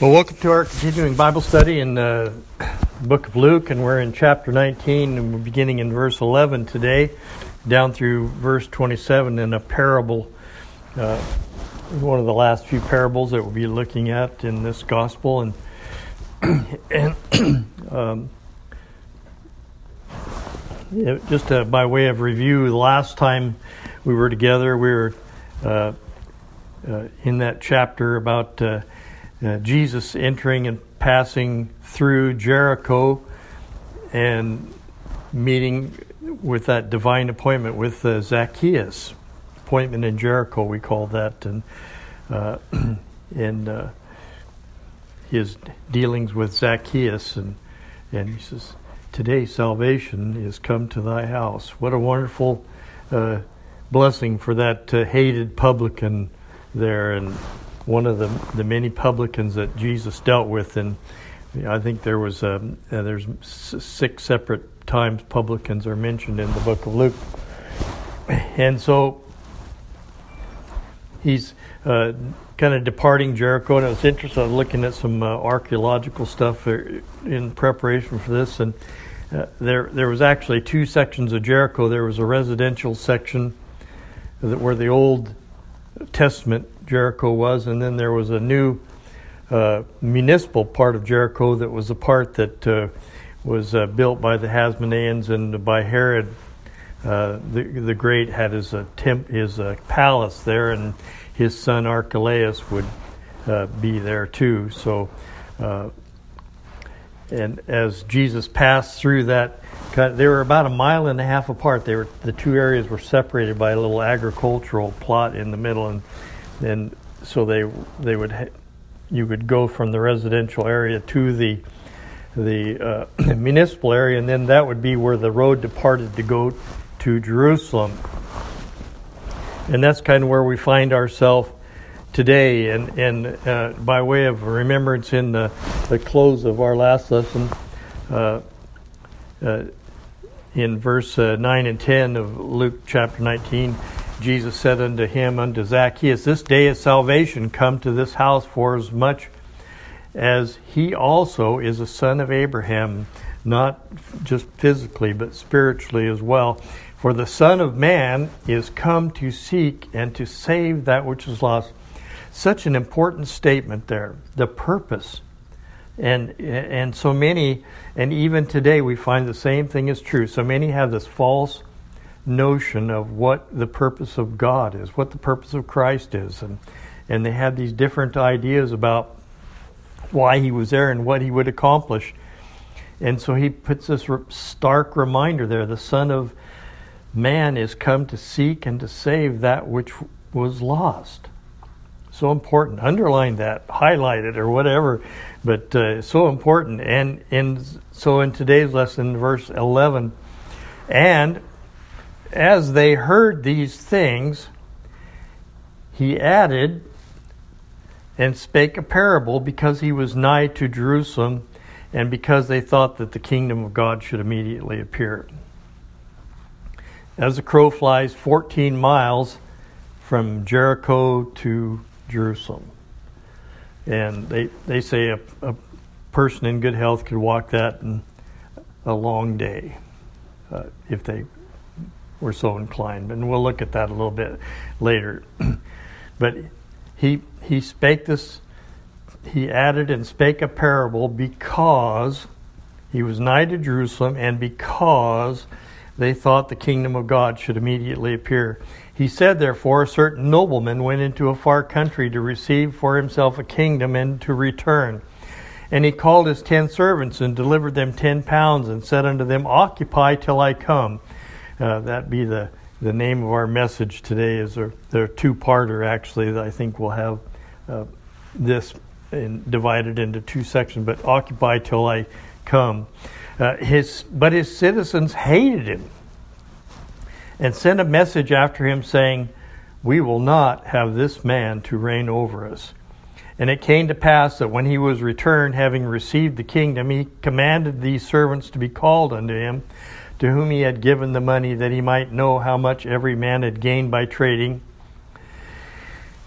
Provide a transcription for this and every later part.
Well, welcome to our continuing Bible study in the book of Luke, and we're in chapter 19, and we're beginning in verse 11 today, down through verse 27 in a parable, uh, one of the last few parables that we'll be looking at in this gospel. And, and um, just uh, by way of review, the last time we were together, we were uh, uh in that chapter about uh, Jesus entering and passing through Jericho and meeting with that divine appointment with uh, Zacchaeus. Appointment in Jericho, we call that, and uh, in uh, his dealings with Zacchaeus, and and he says, "Today salvation is come to thy house." What a wonderful uh, blessing for that hated publican there, and one of the the many publicans that Jesus dealt with, and I think there was um, uh, there's six separate times publicans are mentioned in the book of Luke, and so he's uh, kind of departing Jericho. And I was interested in looking at some uh, archaeological stuff in preparation for this, and uh, there there was actually two sections of Jericho. There was a residential section that where the Old Testament Jericho was, and then there was a new uh, municipal part of Jericho that was a part that uh, was uh, built by the Hasmoneans and by Herod. Uh, the the Great had his uh, temp, his uh, palace there, and his son Archelaus would be there too. So, and as Jesus passed through that, they were about a mile and a half apart. They were the two areas were separated by a little agricultural plot in the middle, and and so they they would ha- you would go from the residential area to the the uh, municipal area, and then that would be where the road departed to go to Jerusalem. And that's kind of where we find ourselves today. And, and uh, by way of remembrance, in the, the close of our last lesson, uh, uh in verse uh, 9 and 10 of Luke chapter 19, Jesus said unto him, unto Zacchaeus, This day is salvation come to this house, for as much as he also is a son of Abraham, not just physically, but spiritually as well. For the Son of Man is come to seek and to save that which is lost. Such an important statement there. The purpose. And, and so many, and even today we find the same thing is true. So many have this false notion of what the purpose of God is, what the purpose of Christ is, and and they had these different ideas about why he was there and what he would accomplish. And so he puts this stark reminder there: the Son of Man is come to seek and to save that which was lost. So important. Underline that, highlight it, or whatever. But uh, so important. And in so in today's lesson, verse eleven, and as they heard these things, he added and spake a parable because he was nigh to Jerusalem and because they thought that the kingdom of God should immediately appear. As the crow flies 14 miles from Jericho to Jerusalem. And they, they say a, a person in good health could walk that in a long day uh, if they were so inclined. And we'll look at that a little bit later. but he, he spake this, he added and spake a parable because he was nigh to Jerusalem and because they thought the kingdom of God should immediately appear. He said, therefore, a certain nobleman went into a far country to receive for himself a kingdom and to return. And he called his ten servants and delivered them ten pounds and said unto them, Occupy till I come. Uh, that be the, the name of our message today. Is there, there are two parter actually that I think we'll have uh, this in, divided into two sections. But occupy till I come. Uh, his but his citizens hated him and sent a message after him saying, "We will not have this man to reign over us." And it came to pass that when he was returned, having received the kingdom, he commanded these servants to be called unto him to whom he had given the money that he might know how much every man had gained by trading.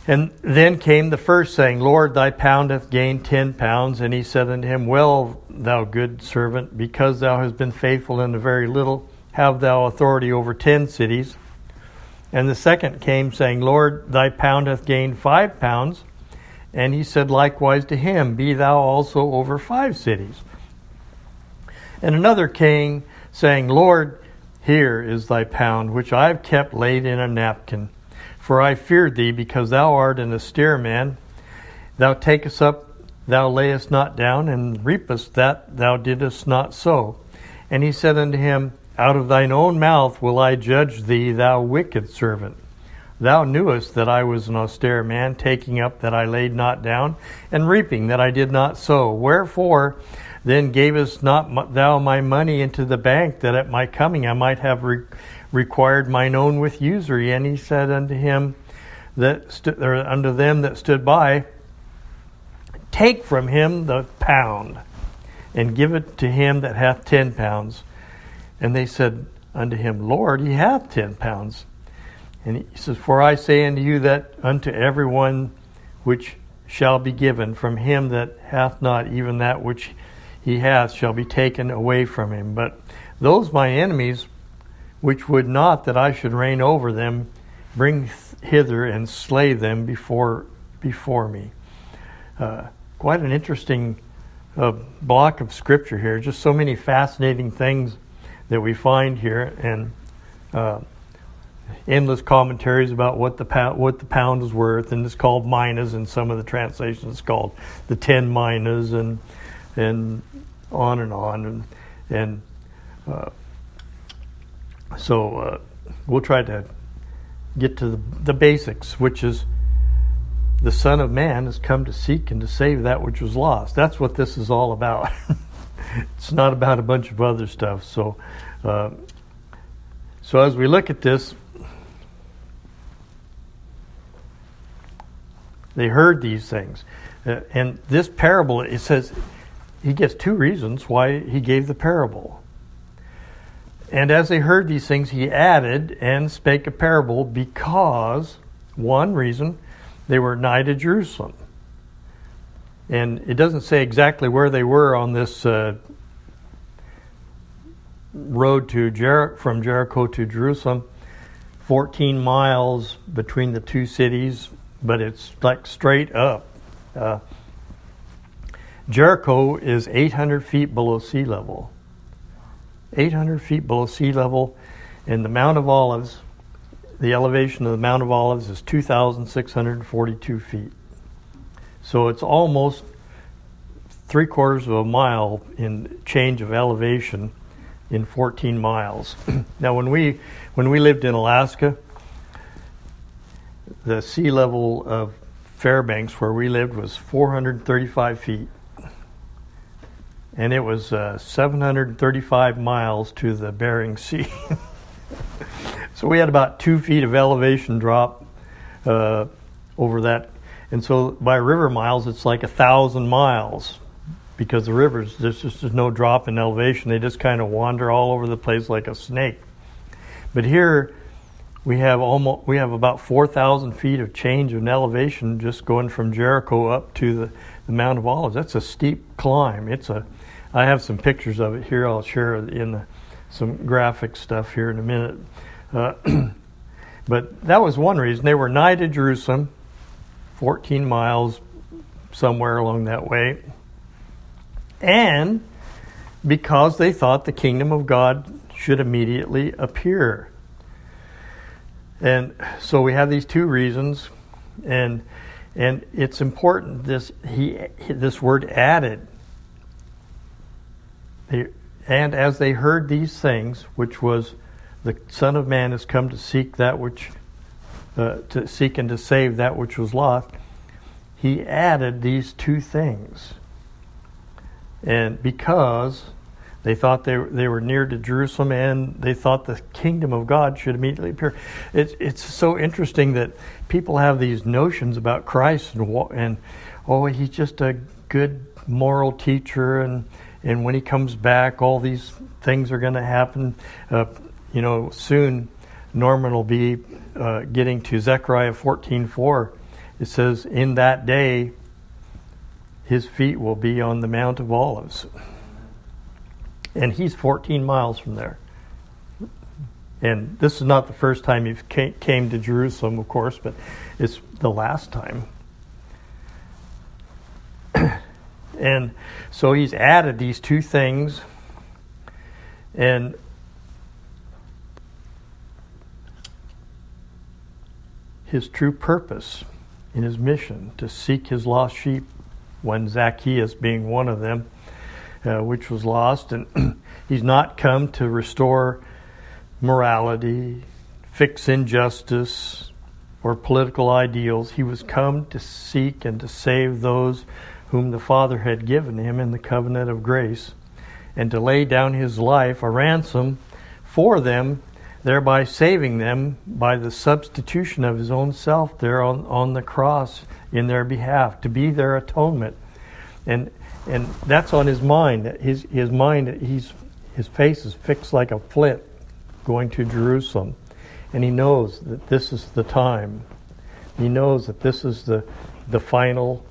And then came the first, saying, Lord, thy pound hath gained ten pounds. And he said unto him, Well, thou good servant, because thou hast been faithful in a very little, have thou authority over ten cities. And the second came, saying, Lord, thy pound hath gained five pounds. And he said likewise to him, Be thou also over five cities. And another came, saying, Lord, here is thy pound, which I have kept laid in a napkin. For I feared thee, because thou art an austere man. Thou takest up, thou layest not down, and reapest that thou didst not sow. And he said unto him, Out of thine own mouth will I judge thee, thou wicked servant. Thou knewest that I was an austere man, taking up that I laid not down, and reaping that I did not sow. Wherefore then gavest not thou my money into the bank, that at my coming I might have re- required mine own with usury? And he said unto him that stu- or unto them that stood by, Take from him the pound, and give it to him that hath ten pounds. And they said unto him, Lord, he hath ten pounds. And he says, For I say unto you that unto every one which shall be given from him that hath not even that which he hath shall be taken away from him. But those my enemies which would not that I should reign over them, bring hither and slay them before before me. Uh, quite an interesting uh, block of scripture here. Just so many fascinating things that we find here, and uh, endless commentaries about what the pound, what the pound is worth, and it's called minas in some of the translations. It's called the ten minas, and and on and on, and and uh, so uh, we'll try to get to the, the basics, which is the Son of Man has come to seek and to save that which was lost. That's what this is all about. it's not about a bunch of other stuff. So, uh, so as we look at this, they heard these things, uh, and this parable it says he gives two reasons why he gave the parable. And as they heard these things, he added and spake a parable because, one reason, they were nigh to Jerusalem. And it doesn't say exactly where they were on this uh, road to Jer- from Jericho to Jerusalem. 14 miles between the two cities, but it's like straight up. Uh, Jericho is 800 feet below sea level. 800 feet below sea level, and the Mount of Olives, the elevation of the Mount of Olives is 2,642 feet. So it's almost three quarters of a mile in change of elevation in 14 miles. now, when we when we lived in Alaska, the sea level of Fairbanks, where we lived, was 435 feet and it was uh, 735 miles to the Bering Sea. so we had about two feet of elevation drop uh, over that. And so by river miles, it's like a thousand miles because the rivers, there's just there's no drop in elevation. They just kind of wander all over the place like a snake. But here, we have almost we have about 4,000 feet of change in elevation just going from Jericho up to the, the Mount of Olives. That's a steep climb. It's a I have some pictures of it here. I'll share in the, some graphic stuff here in a minute. Uh, but that was one reason. They were nigh to Jerusalem, 14 miles somewhere along that way. And because they thought the kingdom of God should immediately appear. And so we have these two reasons and and it's important this he this word added they, and as they heard these things, which was the Son of Man has come to seek that which, uh, to seek and to save that which was lost, he added these two things. And because they thought they, they were near to Jerusalem and they thought the kingdom of God should immediately appear. It, it's so interesting that people have these notions about Christ and, and oh, he's just a good moral teacher and and when he comes back, all these things are going to happen. Uh, you know, soon Norman will be uh, getting to Zechariah 14:4, it says, In that day, his feet will be on the Mount of Olives. And he's 14 miles from there. And this is not the first time he came to Jerusalem, of course, but it's the last time. and so he's added these two things. And his true purpose in his mission to seek his lost sheep, when Zacchaeus being one of them, uh, which was lost. And he's not come to restore morality, fix injustice, or political ideals. He was come to seek and to save those whom the Father had given him in the covenant of grace, and to lay down his life a ransom for them, thereby saving them by the substitution of his own self there on, on the cross in their behalf, to be their atonement. And and that's on his mind. His his mind he's his face is fixed like a flint going to Jerusalem. And he knows that this is the time. He knows that this is the, the final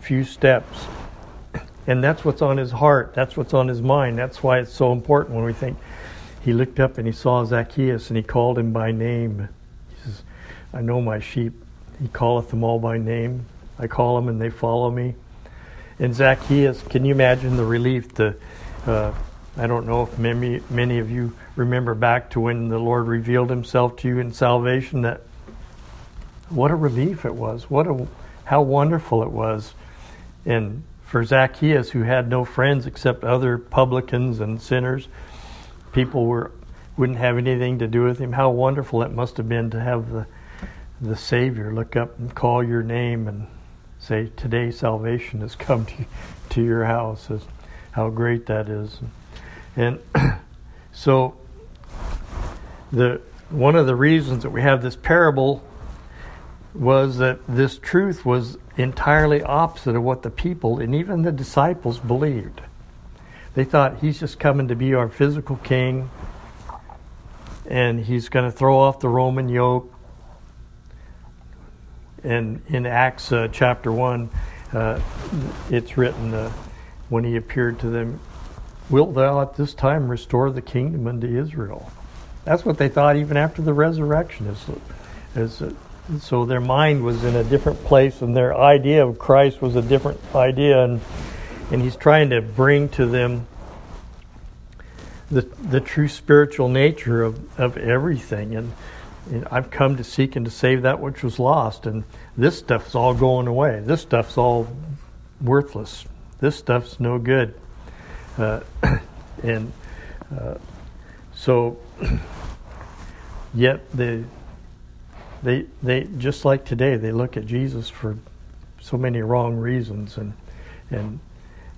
few steps. And that's what's on his heart. That's what's on his mind. That's why it's so important when we think he looked up and he saw Zacchaeus and he called him by name. He says, I know my sheep. He calleth them all by name. I call them and they follow me. And Zacchaeus, can you imagine the relief to uh, I don't know if many, many of you remember back to when the Lord revealed himself to you in salvation that what a relief it was. What a how wonderful it was. And for Zacchaeus who had no friends except other publicans and sinners, people were wouldn't have anything to do with him. How wonderful it must have been to have the the Savior look up and call your name and say, Today salvation has come to, to your house. How great that is. And so the one of the reasons that we have this parable was that this truth was entirely opposite of what the people and even the disciples believed. They thought he's just coming to be our physical king and he's going to throw off the Roman yoke. And in Acts uh, chapter 1, uh, it's written uh, when he appeared to them, Wilt thou at this time restore the kingdom unto Israel? That's what they thought even after the resurrection. Is, is, so their mind was in a different place, and their idea of Christ was a different idea, and and he's trying to bring to them the the true spiritual nature of, of everything. And, and I've come to seek and to save that which was lost, and this stuff's all going away. This stuff's all worthless. This stuff's no good. Uh, and uh, so, yet they, they, they just like today, they look at Jesus for so many wrong reasons, and and,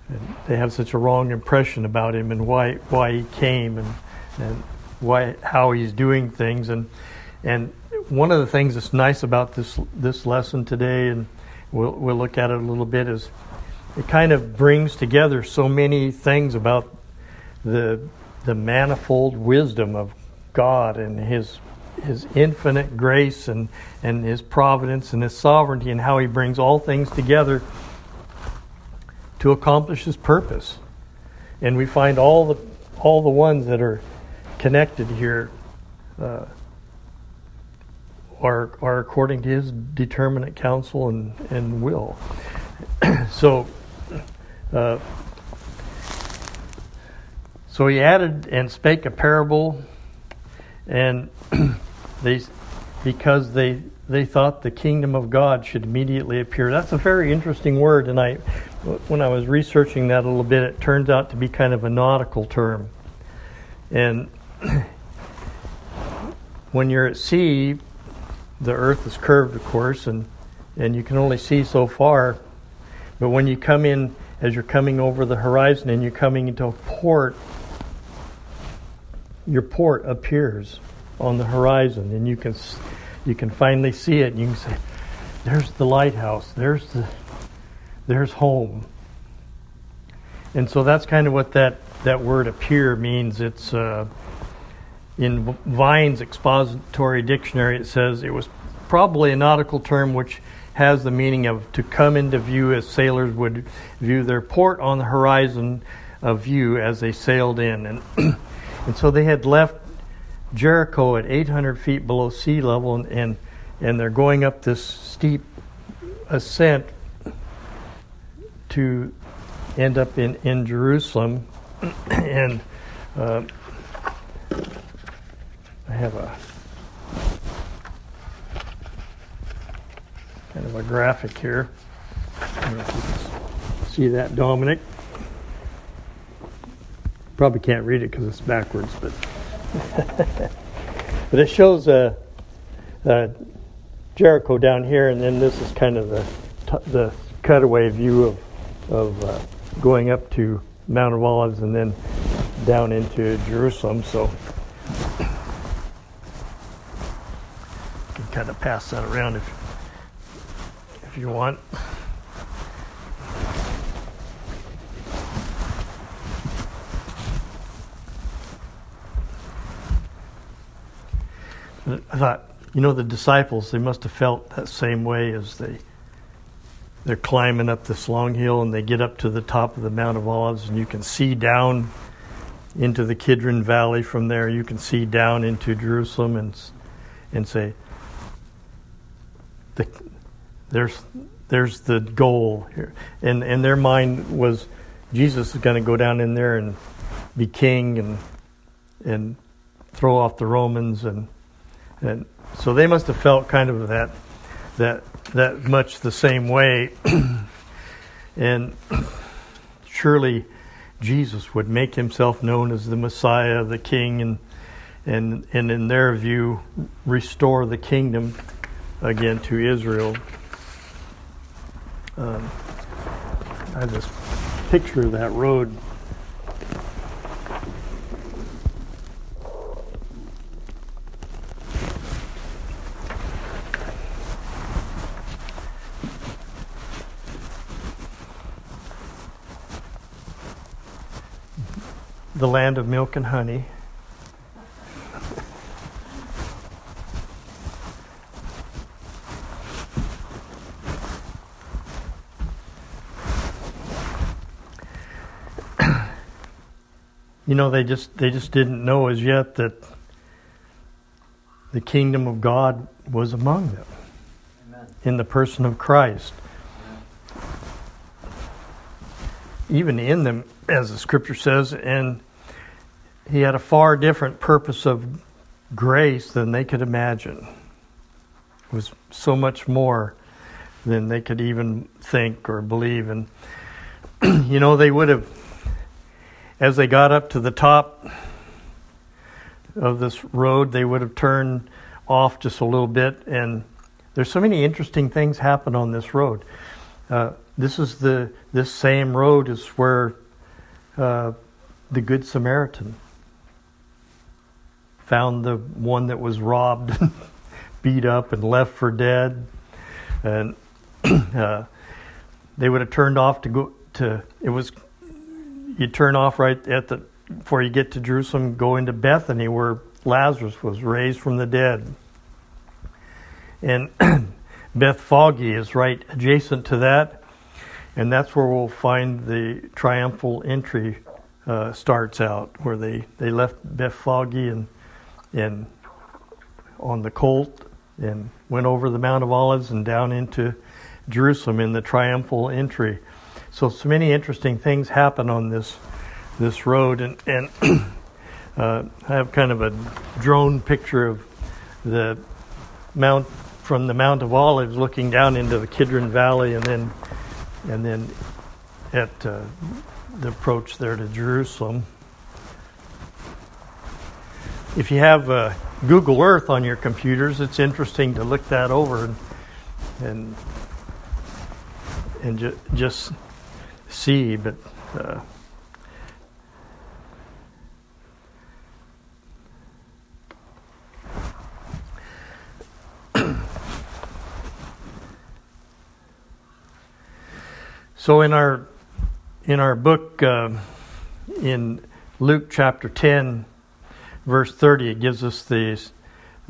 and they have such a wrong impression about him and why why he came and and why how he's doing things. And and one of the things that's nice about this this lesson today and we'll we'll look at it a little bit is it kind of brings together so many things about the the manifold wisdom of God and his his infinite grace and, and his providence and his sovereignty and how he brings all things together to accomplish his purpose. And we find all the all the ones that are connected here uh, are are according to his determinate counsel and, and will. so uh, so he added and spake a parable, and they, because they they thought the kingdom of God should immediately appear. That's a very interesting word, and I, when I was researching that a little bit, it turns out to be kind of a nautical term. And when you're at sea, the earth is curved, of course, and and you can only see so far. But when you come in as you're coming over the horizon and you're coming into a port, your port appears on the horizon, and you can you can finally see it. And you can say, "There's the lighthouse. There's the there's home." And so that's kind of what that that word "appear" means. It's uh, in Vine's expository dictionary. It says it was probably a nautical term which has the meaning of to come into view as sailors would view their port on the horizon of view as they sailed in. And, and so they had left Jericho at 800 feet below sea level, and, and, and they're going up this steep ascent to end up in, in Jerusalem. and uh, I have a kind of a graphic here. see that, Dominic. Probably can't read it because it's backwards, but but it shows uh, uh, Jericho down here, and then this is kind of the the cutaway view of of uh, going up to Mount of Olives and then down into Jerusalem. So you can kind of pass that around if if you want. I thought, you know, the disciples, they must have felt that same way as they they're climbing up this long hill and they get up to the top of the Mount of Olives and you can see down into the Kidron Valley from there. You can see down into Jerusalem and and say, the, there's there's the goal here, and and their mind was Jesus is going to go down in there and be king and and throw off the Romans and and so they must have felt kind of that that that much the same way and surely Jesus would make himself known as the Messiah, the King, and and and in their view restore the kingdom again to Israel. Um, I have this picture of that road. The land of milk and honey. you know they just they just didn't know as yet that the kingdom of God was among them Amen. in the person of Christ. Amen. Even in them, as the scripture says, and he had a far different purpose of grace than they could imagine. It was so much more than they could even think or believe. And, you know, they would have as they got up to the top of this road, they would have turned off just a little bit. And there's so many interesting things happen on this road. Uh, this is the this same road is where uh, the Good Samaritan found the one that was robbed, beat up, and left for dead. And uh, they would have turned off to go to. It was you turn off right at the before you get to Jerusalem, go into Bethany where Lazarus was raised from the dead. And Bethphage is right adjacent to that, and that's where we'll find the triumphal entry uh, starts out, where they, they left Bethphage and and on the colt and went over the Mount of Olives and down into Jerusalem in the triumphal entry. So, so many interesting things happen on this this road, and and uh, I have kind of a drone picture of the mount from the Mount of Olives, looking down into the Kidron Valley, and then and then at uh, the approach there to Jerusalem. If you have uh, Google Earth on your computers, it's interesting to look that over and and and ju- just see, but uh, so in our in our book uh, in Luke chapter ten, verse thirty, it gives us the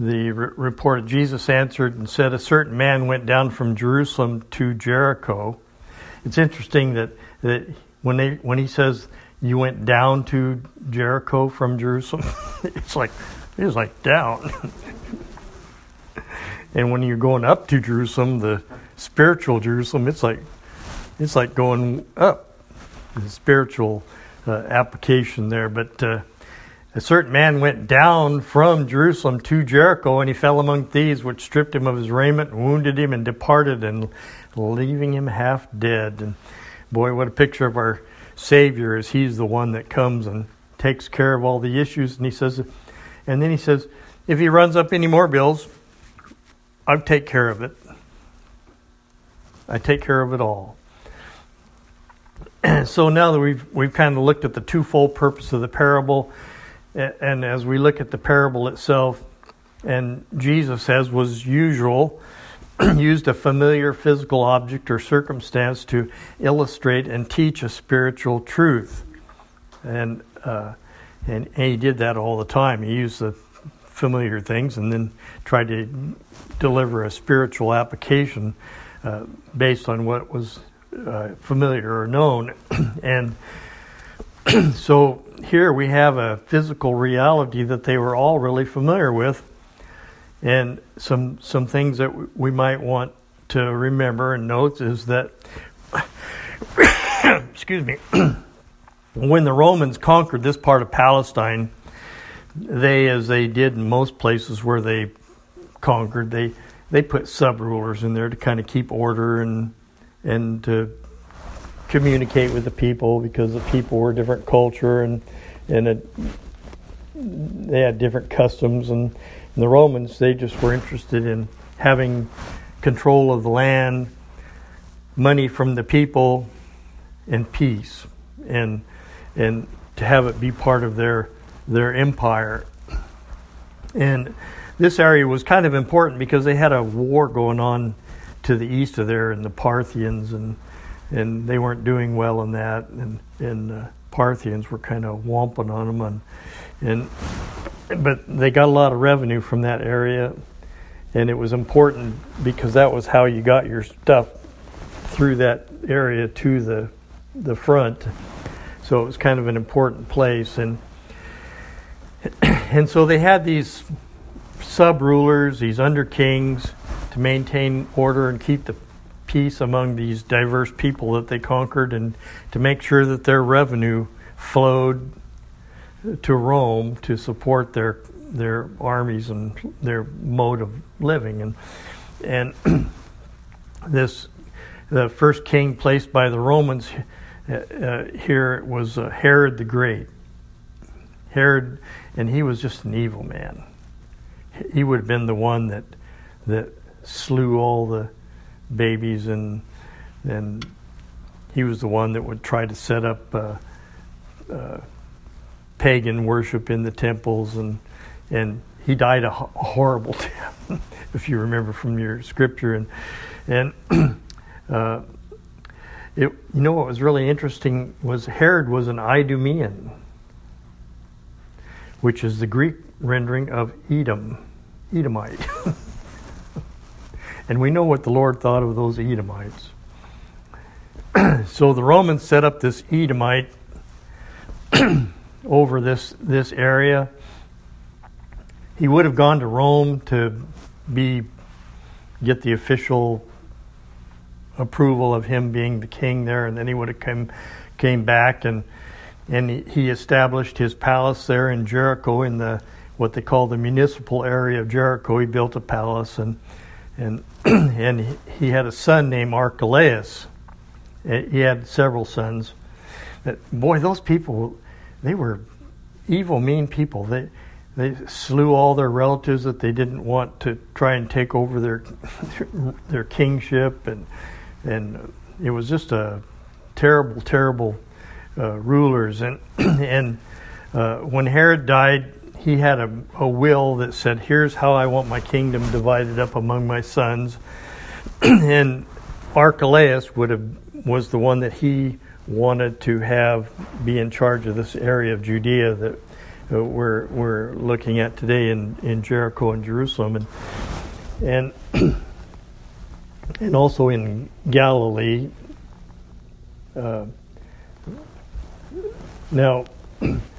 the re- report Jesus answered and said, A certain man went down from Jerusalem to Jericho. It's interesting that, that when, they, when he says, You went down to Jericho from Jerusalem, it's like, it's like down. and when you're going up to Jerusalem, the spiritual Jerusalem, it's like, it's like going up. The spiritual uh, application there. But uh, a certain man went down from Jerusalem to Jericho, and he fell among thieves, which stripped him of his raiment, wounded him, and departed, and leaving him half dead. And boy, what a picture of our Savior is He's the one that comes and takes care of all the issues. And He says, and then He says, if He runs up any more bills, I take care of it. I take care of it all. so now that we've we've kind of looked at the twofold purpose of the parable, and as we look at the parable itself, and Jesus, as was usual, used a familiar physical object or circumstance to illustrate and teach a spiritual truth, and uh, and, he did that all the time. He used the familiar things and then tried to deliver a spiritual application uh, based on what was uh, familiar or known. and so here we have a physical reality that they were all really familiar with, and some some things that we might want to remember and note is that, excuse me, when the Romans conquered this part of Palestine, they, as they did in most places where they conquered, they they put sub rulers in there to kind of keep order and and to communicate with the people because the people were different culture and and it, they had different customs and, and the Romans they just were interested in having control of the land, money from the people, and peace, and and to have it be part of their their empire. And this area was kind of important because they had a war going on to the east of there, and the Parthians, and and they weren't doing well in that, and and uh, Parthians were kind of whomping on them, and and but they got a lot of revenue from that area, and it was important because that was how you got your stuff through that area to the the front. So it was kind of an important place, and and so they had these sub rulers, these under kings, to maintain order and keep the peace among these diverse people that they conquered and to make sure that their revenue flowed to Rome to support their their armies and their mode of living and and this the first king placed by the Romans uh, uh, here was uh, Herod the Great. Herod, and he was just an evil man. He would have been the one that that slew all the babies and and he was the one that would try to set up uh, uh, pagan worship in the temples and and he died a horrible death if you remember from your scripture and and uh, it, you know what was really interesting was Herod was an Idumean which is the Greek rendering of Edom Edomite And we know what the Lord thought of those Edomites. so the Romans set up this Edomite over this this area. He would have gone to Rome to be get the official approval of him being the king there, and then he would have come came back and and he established his palace there in Jericho in the what they call the municipal area of Jericho. He built a palace and and and he had a son named Archelaus. He had several sons. But boy, those people, they were evil, mean people. They they slew all their relatives that they didn't want to try and take over their their kingship, and and it was just a terrible, terrible uh, rulers. And and uh, when Herod died, he had a, a will that said, "Here's how I want my kingdom divided up among my sons." and Archelaus would have was the one that he wanted to have be in charge of this area of Judea that uh, we're we're looking at today in, in Jericho and Jerusalem, and and and also in Galilee. Uh, now,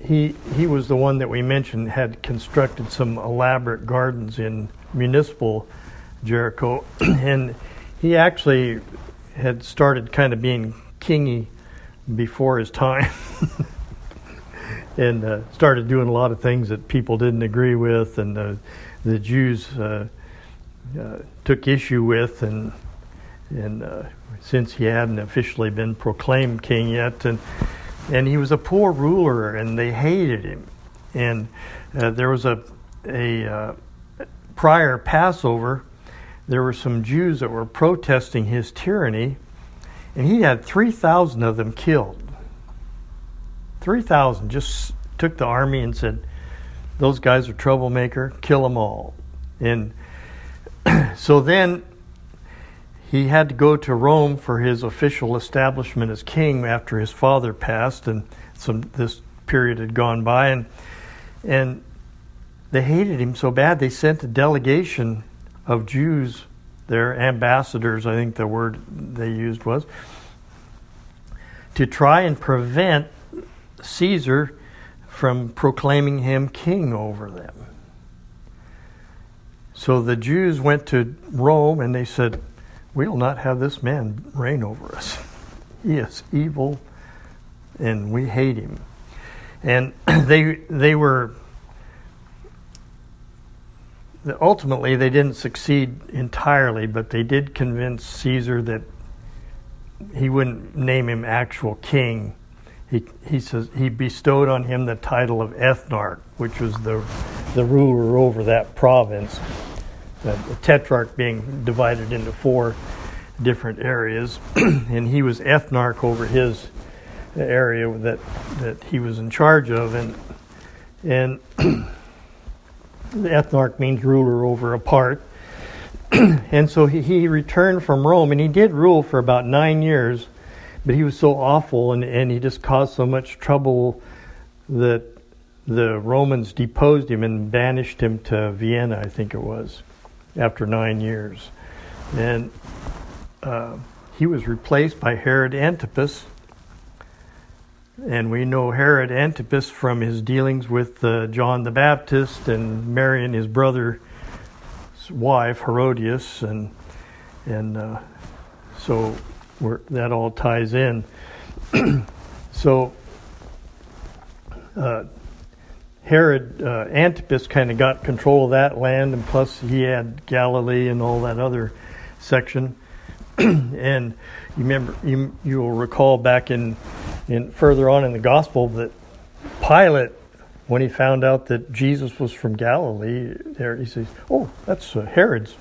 he he was the one that we mentioned had constructed some elaborate gardens in municipal Jericho, and he actually had started kind of being kingy before his time. and uh, started doing a lot of things that people didn't agree with, and uh, the Jews uh, uh took issue with, and and uh, since he hadn't officially been proclaimed king yet, and and he was a poor ruler, and they hated him, and uh, there was a a prior Passover, there were some Jews that were protesting his tyranny, and he had three thousand of them killed 3,000 just took the army and said, those guys are troublemaker, kill them all. And so then he had to go to Rome for his official establishment as king after his father passed, and some this period had gone by, and and they hated him so bad they sent a delegation of Jews, their ambassadors, I think the word they used was, to try and prevent Caesar from proclaiming him king over them. So the Jews went to Rome and they said, We will not have this man reign over us. He is evil and we hate him. And they, they were, ultimately, they didn't succeed entirely, but they did convince Caesar that he wouldn't name him actual king he, he says he bestowed on him the title of ethnarch, which was the the ruler over that province. The, the tetrarch being divided into four different areas, and he was ethnarch over his area that that he was in charge of, and and the ethnarch means ruler over a part. and so he, he returned from Rome, and he did rule for about nine years but he was so awful and, and he just caused so much trouble that the Romans deposed him and banished him to Vienna, I think it was, after nine years. And uh, he was replaced by Herod Antipas. And we know Herod Antipas from his dealings with uh, John the Baptist and marrying his brother's wife, Herodias. And, and uh, so that all ties in. so uh, Herod uh, Antipas kind of got control of that land, and plus he had Galilee and all that other section. and you remember, you you will recall back in in further on in the gospel that Pilate, when he found out that Jesus was from Galilee, there he says, "Oh, that's uh, Herod's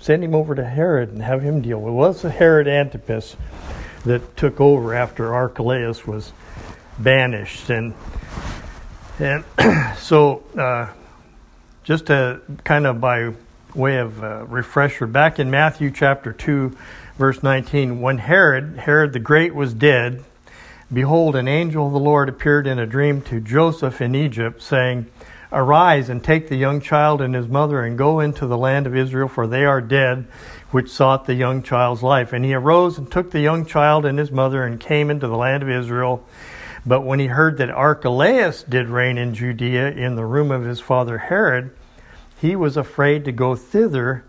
send him over to Herod and have him deal with it. was the Herod Antipas that took over after Archelaus was banished. And, and so, uh, just to kind of by way of uh, refresher, back in Matthew chapter 2, verse 19, when Herod, Herod the Great, was dead, behold, an angel of the Lord appeared in a dream to Joseph in Egypt, saying, Arise and take the young child and his mother and go into the land of Israel, for they are dead which sought the young child's life. And he arose and took the young child and his mother and came into the land of Israel. But when he heard that Archelaus did reign in Judea in the room of his father Herod, he was afraid to go thither.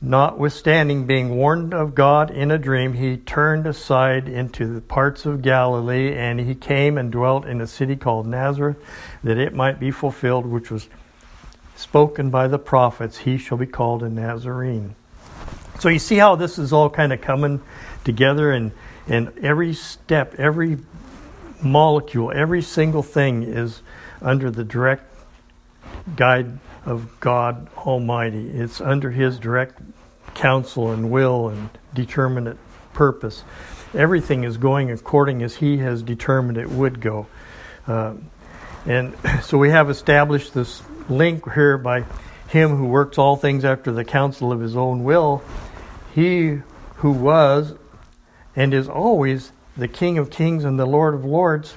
Notwithstanding being warned of God in a dream, he turned aside into the parts of Galilee, and he came and dwelt in a city called Nazareth, that it might be fulfilled, which was spoken by the prophets, he shall be called a Nazarene. So you see how this is all kind of coming together, and, and every step, every molecule, every single thing is under the direct guide of God Almighty. It's under His direct counsel and will and determinate purpose. Everything is going according as He has determined it would go. Uh, and so we have established this link here by Him who works all things after the counsel of His own will. He who was and is always the King of kings and the Lord of lords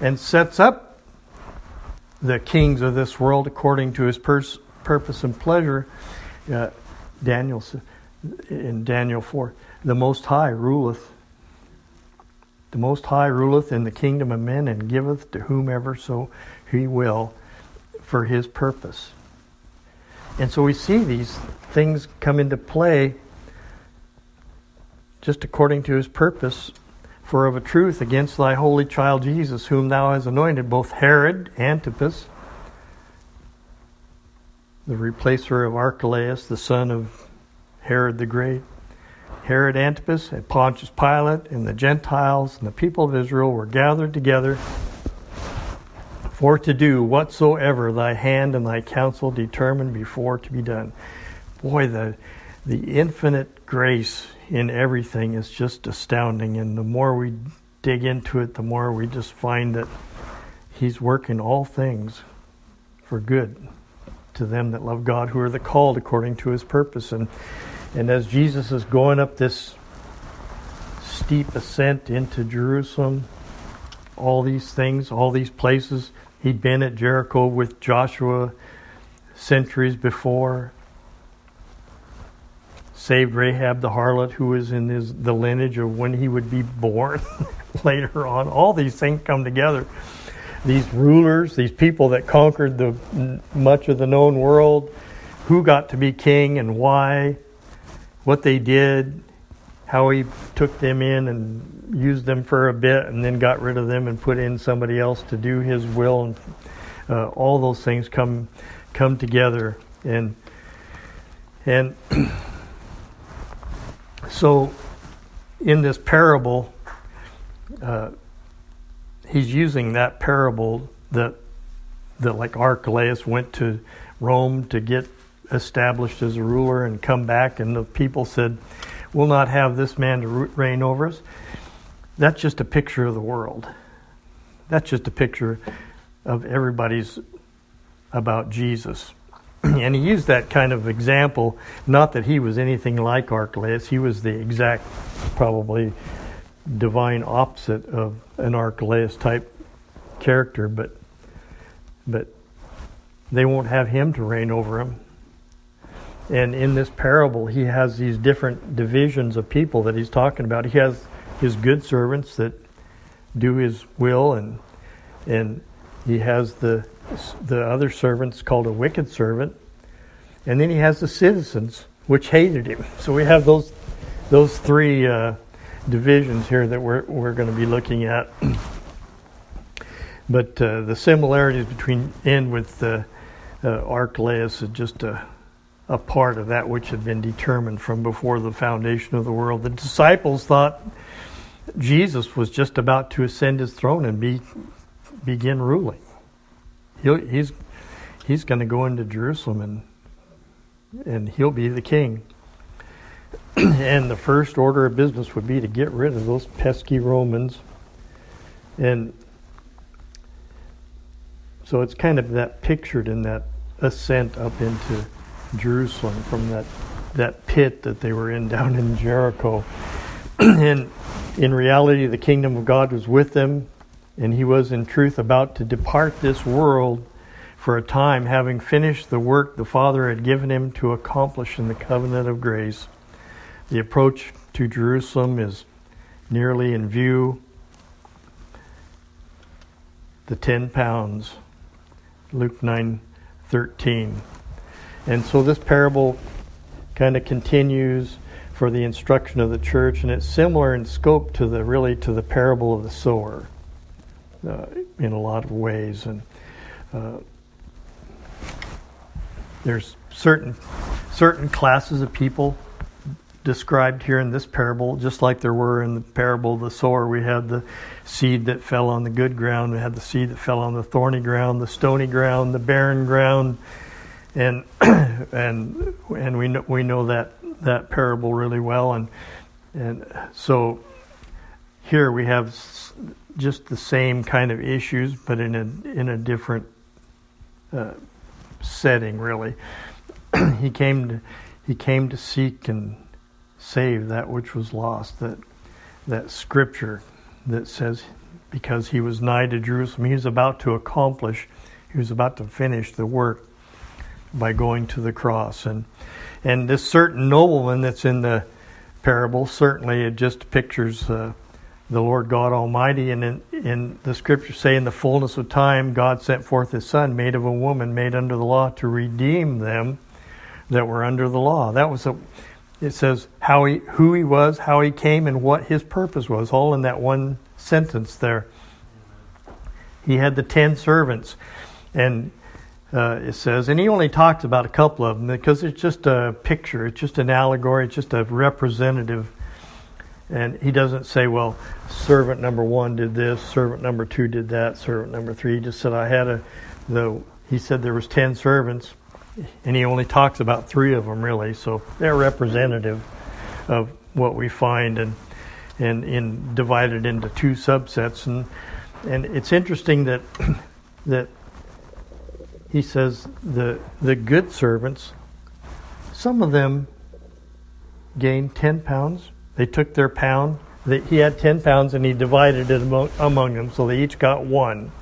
and sets up the kings of this world according to his pers- purpose and pleasure. Uh, Daniel in Daniel 4, the Most High ruleth. The Most High ruleth in the kingdom of men and giveth to whomever so he will for his purpose. And so we see these things come into play just according to his purpose for of a truth against thy holy child Jesus, whom thou hast anointed, both Herod, Antipas, the replacer of Archelaus, the son of Herod the Great, Herod Antipas, and Pontius Pilate, and the Gentiles, and the people of Israel were gathered together for to do whatsoever thy hand and thy counsel determined before to be done. Boy, the, the infinite grace in everything is just astounding. And the more we dig into it, the more we just find that He's working all things for good to them that love God, who are the called according to His purpose. And and as Jesus is going up this steep ascent into Jerusalem, all these things, all these places, he'd been at Jericho with Joshua centuries before saved Rahab the harlot, who was in his, the lineage of when he would be born later on. All these things come together. These rulers, these people that conquered the much of the known world, who got to be king and why, what they did, how he took them in and used them for a bit and then got rid of them and put in somebody else to do his will and uh, all those things come come together and and So, in this parable, uh, he's using that parable that that like Archelaus went to Rome to get established as a ruler and come back, and the people said, "We'll not have this man to reign over us." That's just a picture of the world. That's just a picture of everybody's about Jesus. and he used that kind of example, not that he was anything like Archelaus, he was the exact, probably divine opposite of an Archelaus type character, but but they won't have him to reign over them. And in this parable, he has these different divisions of people that he's talking about. He has his good servants that do his will, and and he has the the other servants called a wicked servant, and then he has the citizens which hated him. So we have those those three uh, divisions here that we're we're going to be looking at. but uh, the similarities between end with uh, uh, Archelaus is just a a part of that which had been determined from before the foundation of the world. The disciples thought Jesus was just about to ascend his throne and be begin ruling. He'll, he's he's going to go into Jerusalem and and he'll be the king. and the first order of business would be to get rid of those pesky Romans. And so it's kind of that pictured in that ascent up into Jerusalem from that that pit that they were in down in Jericho. and in reality the kingdom of God was with them and he was in truth about to depart this world for a time, having finished the work the Father had given him to accomplish in the covenant of grace. The approach to Jerusalem is nearly in view. The 10 pounds, Luke 9 13. And so this parable kind of continues for the instruction of the church, and it's similar in scope to the really to the parable of the sower uh, in a lot of ways. And uh, there's certain certain classes of people described here in this parable, just like there were in the parable of the sower. We had the seed that fell on the good ground, we had the seed that fell on the thorny ground, the stony ground, the barren ground, and and and we know, we know that that parable really well, and and so here we have just the same kind of issues, but in a in a different uh, setting. Really, he came to he came to seek and save that which was lost. That that scripture that says because he was nigh to Jerusalem. He was about to accomplish, he was about to finish the work by going to the cross. And and this certain nobleman that's in the parable certainly it just pictures uh, the Lord God Almighty. And in, in the scriptures say, in the fullness of time, God sent forth His Son, made of a woman, made under the law, to redeem them that were under the law. That was a. It says how he, who he was, how he came, and what his purpose was, all in that one sentence there. He had the ten servants, and uh, it says, and he only talks about a couple of them because it's just a picture, it's just an allegory, it's just a representative and he doesn't say, well, servant number one did this, servant number two did that, servant number three. He just said, I had a, the, he said there was 10 servants, and he only talks about three of them really. So they're representative of what we find and, and in divided into two subsets. And, and it's interesting that, that he says the, the good servants, some of them gained 10 pounds, they took their pound. They, he had 10 pounds and he divided it among, among them, so they each got one.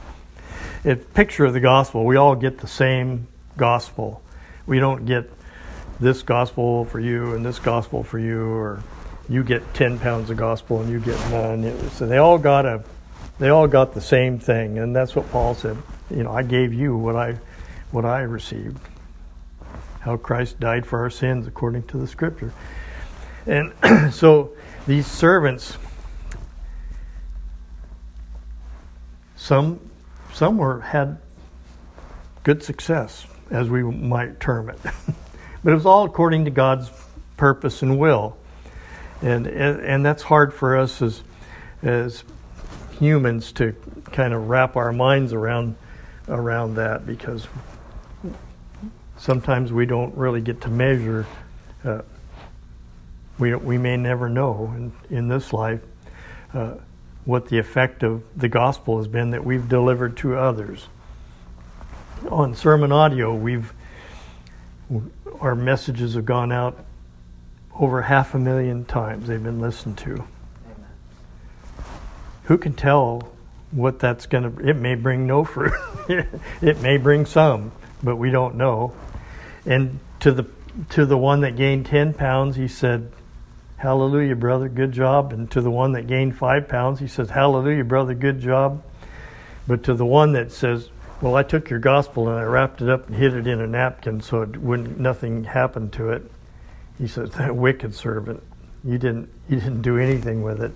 A picture of the gospel, we all get the same gospel. We don't get this gospel for you and this gospel for you, or you get 10 pounds of gospel and you get none. So they all got a, they all got the same thing, and that's what Paul said. You know, I gave you what I, what I received. How Christ died for our sins according to the Scripture. And so these servants, some some were had good success, as we might term it, but it was all according to God's purpose and will, and and that's hard for us as as humans to kind of wrap our minds around around that because sometimes we don't really get to measure uh, we, we may never know in, in this life uh, what the effect of the gospel has been that we've delivered to others. On sermon audio, we've our messages have gone out over half a million times. They've been listened to. Amen. Who can tell what that's going to? It may bring no fruit. it may bring some, but we don't know. And to the to the one that gained ten pounds, he said, Hallelujah, brother, good job. And to the one that gained five pounds, he says, Hallelujah, brother, good job. But to the one that says, Well, I took your gospel and I wrapped it up and hid it in a napkin so it wouldn't nothing happened to it, he says, That wicked servant. You didn't you didn't do anything with it.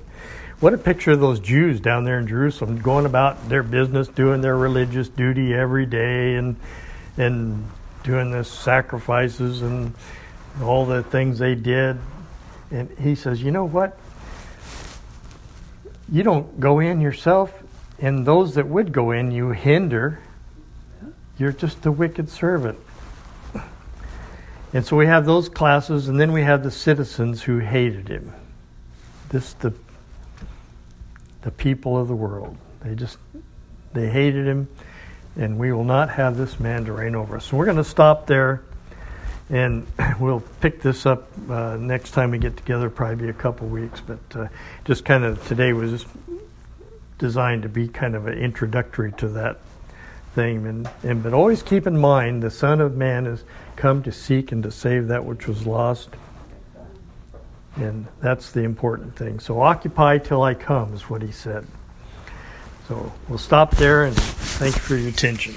What a picture of those Jews down there in Jerusalem going about their business, doing their religious duty every day and and doing the sacrifices and all the things they did and he says, You know what? You don't go in yourself, and those that would go in, you hinder. You're just a wicked servant. And so we have those classes, and then we have the citizens who hated him. This the the people of the world. They just they hated him, and we will not have this man to reign over us. So we're going to stop there. And we'll pick this up uh, next time we get together, probably be a couple weeks. But uh, just kind of today was designed to be kind of an introductory to that thing. And, and but always keep in mind the Son of Man has come to seek and to save that which was lost. And that's the important thing. So occupy till I come is what he said. So we'll stop there and thank you for your attention.